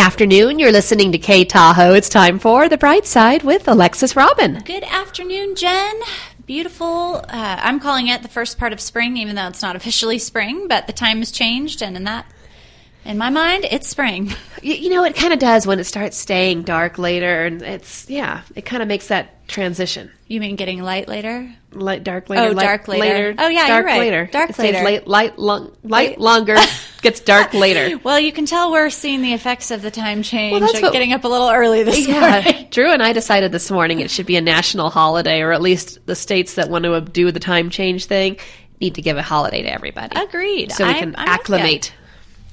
afternoon. You're listening to K Tahoe. It's time for The Bright Side with Alexis Robin. Good afternoon, Jen. Beautiful. Uh, I'm calling it the first part of spring, even though it's not officially spring, but the time has changed, and in that, in my mind, it's spring. You, you know, it kind of does when it starts staying dark later, and it's, yeah, it kind of makes that transition. You mean getting light later? Light, dark later. Oh, light, dark later. Oh, yeah, dark you're right. later. Dark It later. Late, light, long, light longer, gets dark later. Well, you can tell we're seeing the effects of the time change. Well, that's what- getting up a little early this Yeah, morning. Drew and I decided this morning it should be a national holiday, or at least the states that want to do the time change thing need to give a holiday to everybody. Agreed. So we I'm- can I'm with you. acclimate.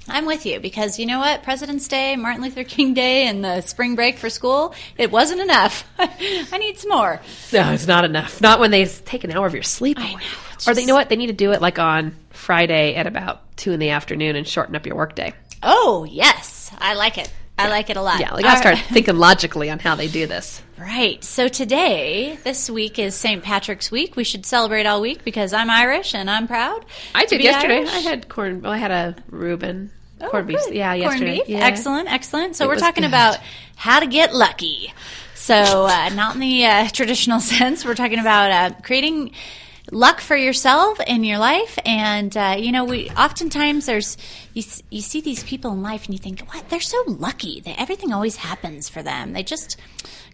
I'm with you because you know what? President's Day, Martin Luther King Day, and the spring break for school, it wasn't enough. I need some more. No, it's not enough. Not when they take an hour of your sleep. I know, it's Or they, you know what? They need to do it like on Friday at about two in the afternoon and shorten up your workday. Oh, yes. I like it. I like it a lot. Yeah, like I start thinking logically on how they do this. Right. So today, this week is St. Patrick's Week. We should celebrate all week because I'm Irish and I'm proud. I did yesterday. Irish. I had corn. Well, I had a Reuben Oh, corned beef. good. Yeah, Corned beef. Yeah. Excellent, excellent. So It we're talking good. about how to get lucky. So uh, not in the uh, traditional sense. We're talking about uh, creating luck for yourself in your life, and uh, you know, we oftentimes there's you, you see these people in life, and you think, what? They're so lucky. That everything always happens for them. They just,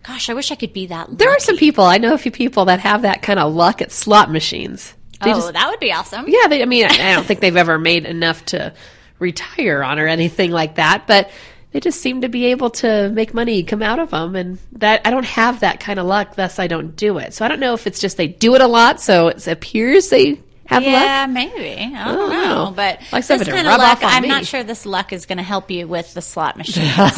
gosh, I wish I could be that. Lucky. there are some people I know a few people that have that kind of luck at slot machines. They Oh, just- that would be awesome. yeah. They, I mean, I I don't think they've ever made enough to retire on or anything like that, but they just seem to be able to make money come out of them, and that I don't have that kind of luck. Thus, I don't do it. So I don't know if it's just they do it a lot, so it appears they have luck. Yeah, maybe. I don't don't know. know. But Like this kind of luck, I'm me. not sure this luck is going to help you with the slot machine, but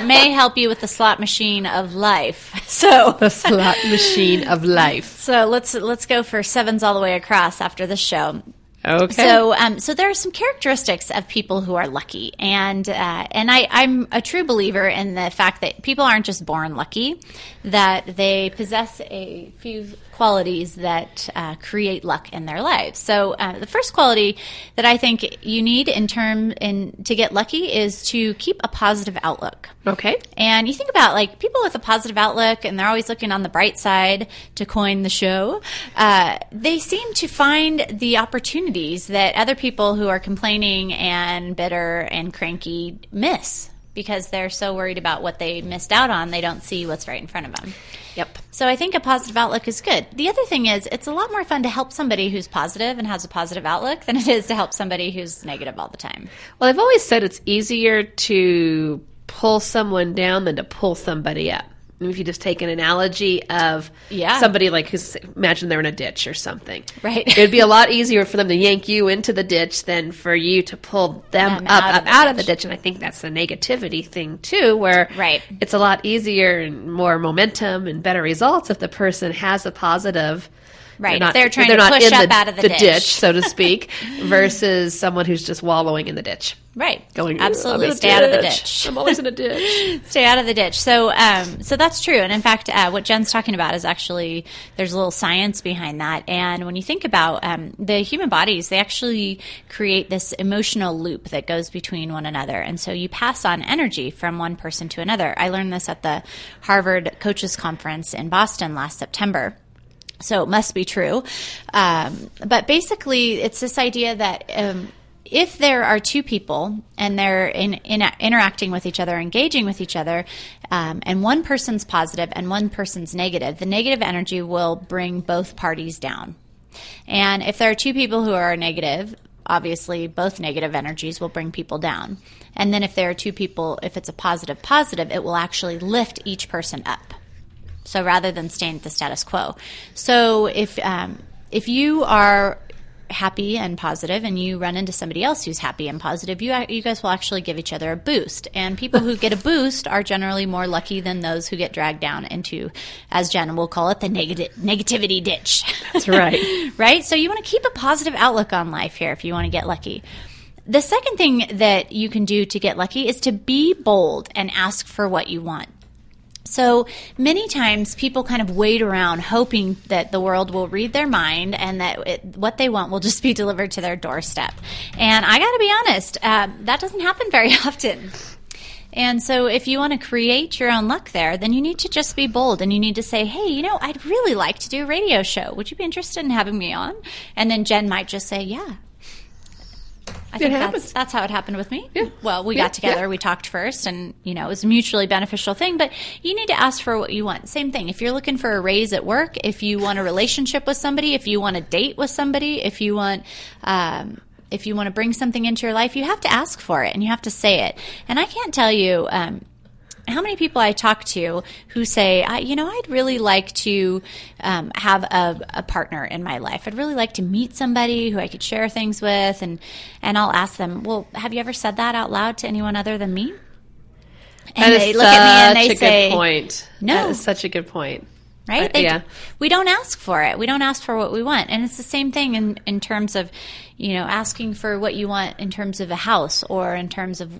it may help you with the slot machine of life. So, The slot machine of life. so let's let's go for sevens all the way across after this show. Okay. So, um, so there are some characteristics of people who are lucky, and uh, and I, I'm a true believer in the fact that people aren't just born lucky; that they possess a few qualities that uh, create luck in their lives. So, uh, the first quality that I think you need in term in to get lucky is to keep a positive outlook. okay. And you think about like people with a positive outlook and they're always looking on the bright side to coin the show. Uh, they seem to find the opportunities that other people who are complaining and bitter and cranky miss because they're so worried about what they missed out on. They don't see what's right in front of them. Yep. So I think a positive outlook is good. The other thing is it's a lot more fun to help somebody who's positive and has a positive outlook than it is to help somebody who's negative all the time. Well, I've always said it's easier to pull someone down than to pull somebody up. If you just take an analogy of Yeah. somebody like who's imagine they're in a ditch or something, Right. It'd be a lot easier for them to yank you into the ditch than for you to pull them Them up out of the out of the ditch. ditch. And I think that's the negativity thing too, where Right. it's a lot easier and more momentum and better results if the person has a positive. Right. not, If they're trying they're to not push in up the, out of the ditch. so to speak, versus someone who's just wallowing in the ditch. Right. Going absolutely I'm in a stay out of the ditch. I'm always in a ditch. stay out of the ditch. So, um, so that's true. And in fact, uh, what Jen's talking about is actually there's a little science behind that. And when you think about um, the human bodies, they actually create this emotional loop that goes between one another. And so you pass on energy from one person to another. I learned this at the Harvard Coaches Conference in Boston last September. So it must be true. Um, but basically, it's this idea that um, if there are two people and they're in, in, interacting with each other, engaging with each other, um, and one person's positive and one person's negative, the negative energy will bring both parties down. And if there are two people who are negative, obviously both negative energies will bring people down. And then if there are two people, if it's a positive positive, it will actually lift each person up. So rather than staying at the status quo. So if um, if you are happy and positive and you run into somebody else who's happy and positive, you you guys will actually give each other a boost. And people who get a boost are generally more lucky than those who get dragged down into, as Jen will call it, the negative negativity ditch. That's right. right? So you want to keep a positive outlook on life here if you want to get lucky. The second thing that you can do to get lucky is to be bold and ask for what you want. So many times people kind of wait around hoping that the world will read their mind and that it, what they want will just be delivered to their doorstep. And I got to be honest, um, that doesn't happen very often. And so, if you want to create your own luck there, then you need to just be bold and you need to say, hey, you know, I'd really like to do a radio show. Would you be interested in having me on? And then Jen might just say, yeah. I think that's, that's how it happened with me. Yeah. Well, we Yeah, got together, yeah. we talked first, and you know, it was a mutually beneficial thing. But you need to ask for what you want. Same thing. If you're looking for a raise at work, if you want a relationship with somebody, if you want a date with somebody, if you want, um, if you want to bring something into your life, you have to ask for it and you have to say it. And I can't tell you. Um, how many people I talk to who say, I, you know, I'd really like to um, have a, a partner in my life. I'd really like to meet somebody who I could share things with, and and I'll ask them, well, have you ever said that out loud to anyone other than me? And they look at me and they a say, good point. No. That is such a good point. right? Uh, They- yeah. We don't ask for it. We don't ask for what we want. And it's the same thing in, in terms of, you know, asking for what you want in terms of a house or in terms of,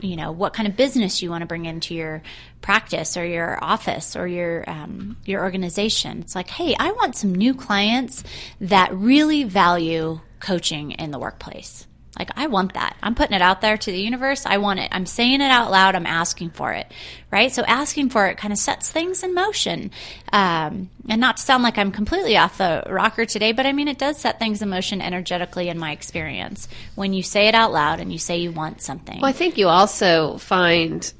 you know, what kind of business you want to bring into your practice or your office or your, um, your organization. It's like, hey, I want some new clients that really value coaching in the workplace. Like, I want that. I'm putting it out there to the universe. I want it. I'm saying it out loud. I'm asking for it. Right? So, asking for it kind of sets things in motion. Um, and not to sound like I'm completely off the rocker today, but I mean, it does set things in motion energetically in my experience when you say it out loud and you say you want something. Well, I think you also find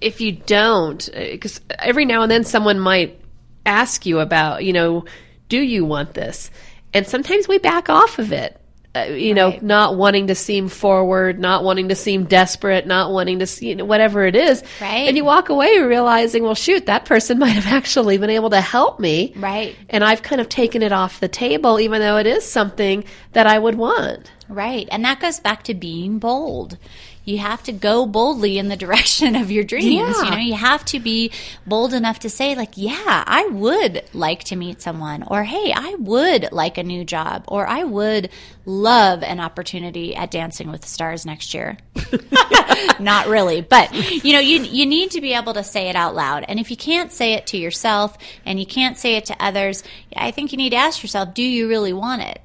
if you don't, because every now and then someone might ask you about, you know, do you want this? And sometimes we back off of it. Uh, you know, Right. not wanting to seem forward, not wanting to seem desperate, not wanting to see you know, whatever it is. Right. And you walk away realizing, well, shoot, that person might have actually been able to help me. Right. And I've kind of taken it off the table, even though it is something that I would want. Right. And that goes back to being bold. You have to go boldly in the direction of your dreams. Yeah. You know, you have to be bold enough to say, like, yeah, I would like to meet someone, or hey, I would like a new job, or I would love an opportunity at Dancing with the Stars next year. Not really, but you know, you you need to be able to say it out loud. And if you can't say it to yourself and you can't say it to others, I think you need to ask yourself, do you really want it?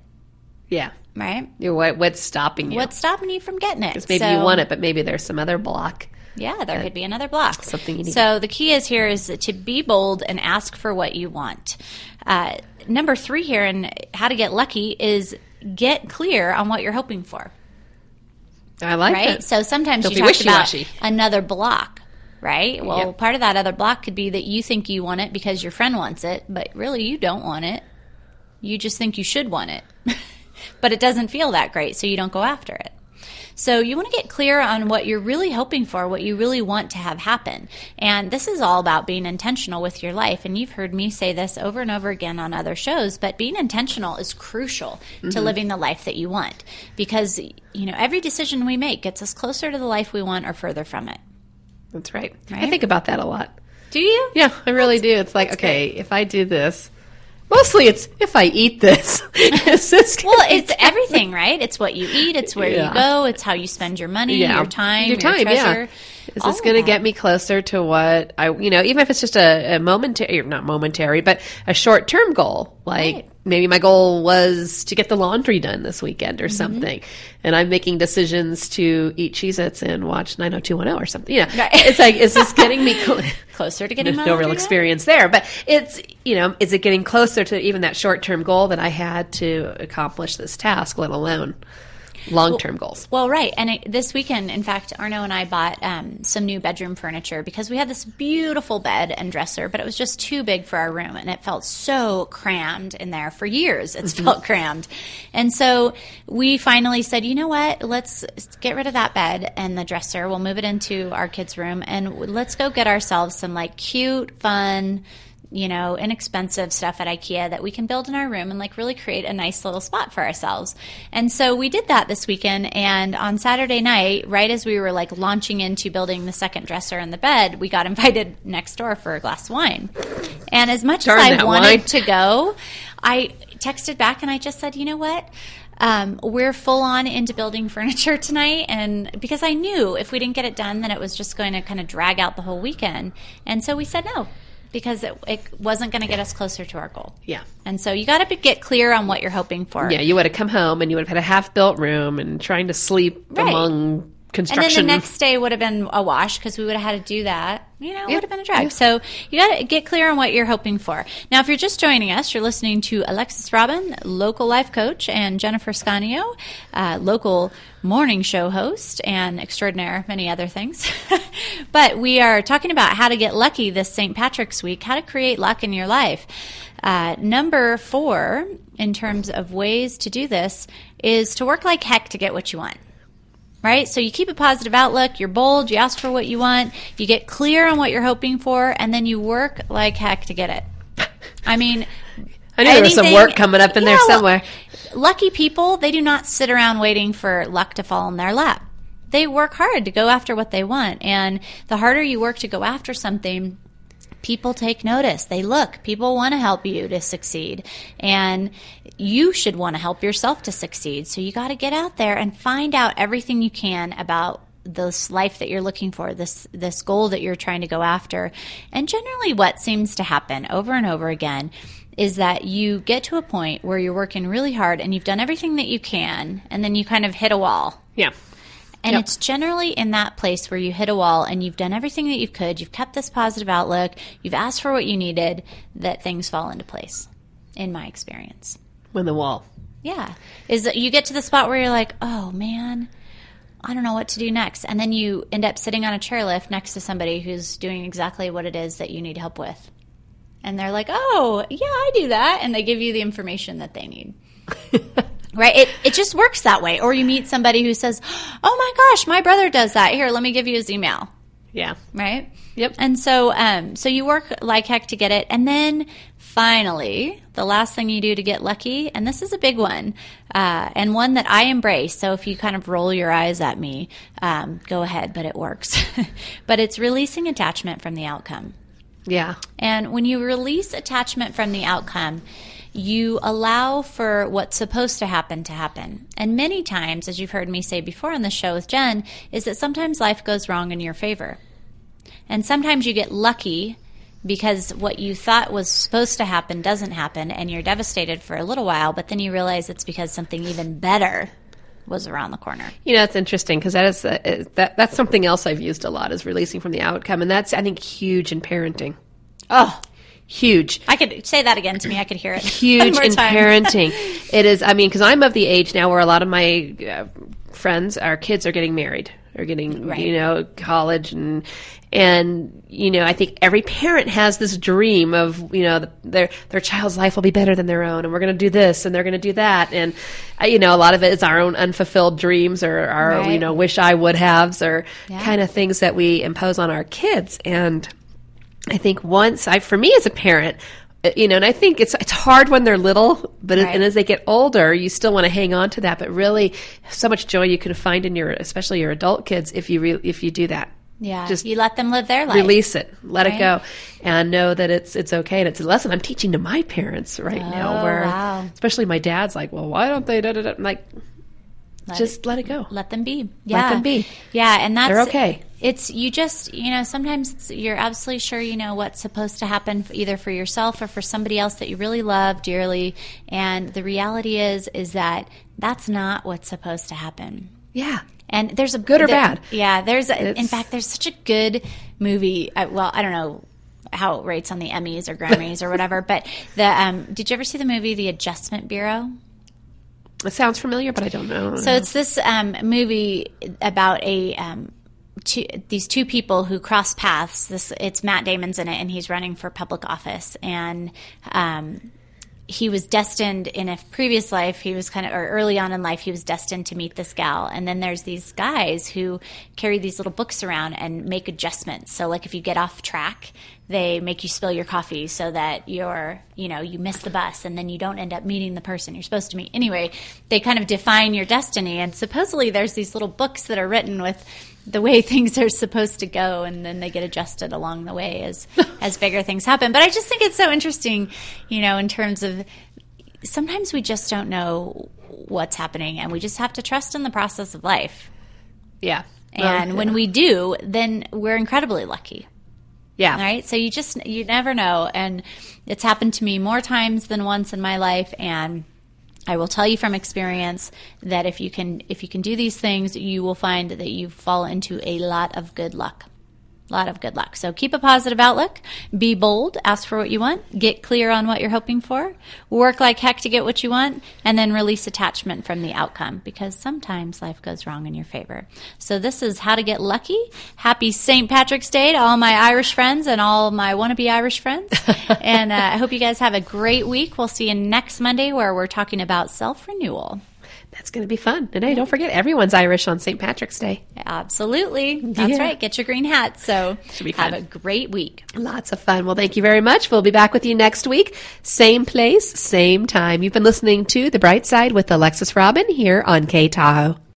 Yeah. Right? What, what's stopping you? What's stopping you from getting it? maybe So- you want it, but maybe there's some other block. Yeah, there could be another block. something you need. So the key is here is to be bold and ask for what you want. Uh, number three here and how to get lucky is get clear on what you're hoping for. I like Right. it. So sometimes Don't you talked about wishy-washy. another block. Right. Well, Yep. part of that other block could be that you think you want it because your friend wants it, but really you don't want it. You just think you should want it. but it doesn't feel that great, so you don't go after it. So you want to get clear on what you're really hoping for, what you really want to have happen. And this is all about being intentional with your life. And you've heard me say this over and over again on other shows, but being intentional is crucial to mm-hmm. living the life that you want because you know, every decision we make gets us closer to the life we want or further from it. That's right. I think about that a lot. Do you? Yeah, I really do. It's like, okay, if I do this, mostly it's if I eat this. this Well, it's everything, right? It's what you eat, it's where Yeah. you go, it's how you spend your money, yeah, your time, your time, treasure. yeah. Is this going to get me closer to what I, you know, even if it's just a, a momentary, not momentary, but a short term goal, like. Right. Maybe my goal was to get the laundry done this weekend Mm-hmm. or something. And I'm making decisions to eat Cheez Its and watch 90210 or something. You know, Right. it's like, is this getting me cl- Closer to getting no real experience there, but it's you know, is it getting closer to even that short term goal that I had to accomplish this task, let alone long term goals? Well, right. And it, this weekend, in fact, Arno and I bought um, some new bedroom furniture because we had this beautiful bed and dresser, but it was just too big for our room. And it felt so crammed in there. For years, it's felt crammed. And so we finally said, you know what? Let's get rid of that bed and the dresser. We'll move it into our kids' room and let's go get ourselves some like cute, fun, you know, inexpensive stuff at IKEA that we can build in our room and like really create a nice little spot for ourselves. And so we did that this weekend. And on Saturday night, right as we were like launching into building the second dresser and the bed, we got invited next door for a glass of wine. And as much Darn as I wanted wine. to go, I texted back and I just said, you know what? Um, we're full on into building furniture tonight, and because I knew if we didn't get it done, then it was just going to kind of drag out the whole weekend. And so we said no because it, it wasn't going to get us closer to our goal. Yeah. And so you got to get clear on what you're hoping for. Yeah, you would have come home and you would have had a half built room and trying to sleep Right. among construction. And then the next day would have been a wash because we would have had to do that. You know, it would have been a drag. So you got to get clear on what you're hoping for. Now, if you're just joining us, you're listening to Alexis Robin, local life coach, and Jennifer Scanio, uh, local morning show host and extraordinaire, many other things. but we are talking about how to get lucky this St. Patrick's week, how to create luck in your life. Uh, number four, in terms of ways to do this, is to work like heck to get what you want right? So you keep a positive outlook, you're bold, you ask for what you want, you get clear on what you're hoping for, and then you work like heck to get it. I mean, I knew there was some work coming up in there Yeah, well, somewhere. lucky people, they do not sit around waiting for luck to fall in their lap. They work hard to go after what they want. And the harder you work to go after something, people take notice. They look. People want to help you to succeed. And you should want to help yourself to succeed. So you got to get out there and find out everything you can about this life that you're looking for, this this goal that you're trying to go after. And generally what seems to happen over and over again is that you get to a point where you're working really hard and you've done everything that you can and then you kind of hit a wall. Yeah. And Yep. it's generally in that place where you hit a wall and you've done everything that you could, you've kept this positive outlook, you've asked for what you needed, that things fall into place, in my experience. When the wall. Yeah. Is that you get to the spot where you're like, oh man, I don't know what to do next. And then you end up sitting on a chairlift next to somebody who's doing exactly what it is that you need help with. And they're like, oh, yeah, I do that. And they give you the information that they need. Right? It, it just works that way. Or you meet somebody who says, oh my gosh, my brother does that. Here, let me give you his email. Yeah. Right? Yep. And so, um, so you work like heck to get it, and then finally, the last thing you do to get lucky, and this is a big one, uh, and one that I embrace. So if you kind of roll your eyes at me, um, go ahead, but it works. but it's releasing attachment from the outcome. Yeah. And when you release attachment from the outcome, you allow for what's supposed to happen to happen. And many times, as you've heard me say before on the show with Jen, is that sometimes life goes wrong in your favor. And sometimes you get lucky because what you thought was supposed to happen doesn't happen and you're devastated for a little while, but then you realize it's because something even better was around the corner. You know, it's interesting because that is uh, that that's something else I've used a lot is releasing from the outcome, and that's I think huge in parenting. Oh, Huge, I could say that again to me. I could hear it. Huge in parenting. it is. I mean, because I'm of the age now where a lot of my uh, friends, our kids, are getting married, are getting Right. you know college, and and you know I think every parent has this dream of you know their their child's life will be better than their own, and we're going to do this and they're going to do that, and uh, you know a lot of it is our own unfulfilled dreams or our Right. you know wish I would haves or Yeah. kind of things that we impose on our kids and. I think once I, for me as a parent, uh, you know, and I think it's it's hard when they're little, but Right. and as they get older, you still want to hang on to that. But really, so much joy you can find in your, especially your adult kids, if you re, if you do that. Yeah, Just you let them live their life. Release it, let Right. it go, and know that it's it's okay. And it's a lesson I'm teaching to my parents right now, Oh, where wow. especially my dad's like, well, why don't they? Da, da, da? I'm like, Let just let it go. let them be. Yeah. them be. Yeah, and that's They're okay. It's you just you know sometimes you're absolutely sure you know what's supposed to happen either for yourself or for somebody else that you really love dearly, and the reality is is that that's not what's supposed to happen. yeah, And there's a Good or there- bad? Yeah, there's a, in fact there's such a good movie. Well, I don't know how it rates on the Emmys or Grammys or whatever, but the um, did you ever see the movie The Adjustment Bureau? it sounds familiar, but I don't know. So it's this um, movie about a um, two, these two people who cross paths. This it's Matt Damon's in it, and he's running for public office, and um, he was destined in a previous life. He was kind of, or early on in life, he was destined to meet this gal. And then there's these guys who carry these little books around and make adjustments. So, like if you get off track, they make you spill your coffee so that you're, you know, you miss the bus and then you don't end up meeting the person you're supposed to meet. Anyway, they kind of define your destiny. And supposedly there's these little books that are written with the way things are supposed to go and then they get adjusted along the way as as bigger things happen. But i just think it's so interesting you know in terms of sometimes we just don't know what's happening and we just have to trust in the process of life. Yeah, and Well, when we do then we're incredibly lucky. Yeah, right? So you just you never know. And it's happened to me more times than once in my life and I will tell you from experience that if you can if you can do these things, you will find that you fall into a lot of good luck. A lot of good luck. So keep a positive outlook. Be bold. Ask for what you want. Get clear on what you're hoping for. Work like heck to get what you want. And then release attachment from the outcome because sometimes life goes wrong in your favor. So this is how to get lucky. Happy St. Patrick's Day to all my Irish friends and all my wannabe Irish friends. and uh, I hope you guys have a great week. We'll see you next Monday where we're talking about self renewal. That's going to be fun. And hey, don't forget, everyone's Irish on St. Patrick's Day. Absolutely. That's Yeah. right. Get your green hat. So have a great week. Lots of fun. Well, thank you very much. We'll be back with you next week. Same place, same time. You've been listening to The Bright Side with Alexis Robin here on K Tahoe.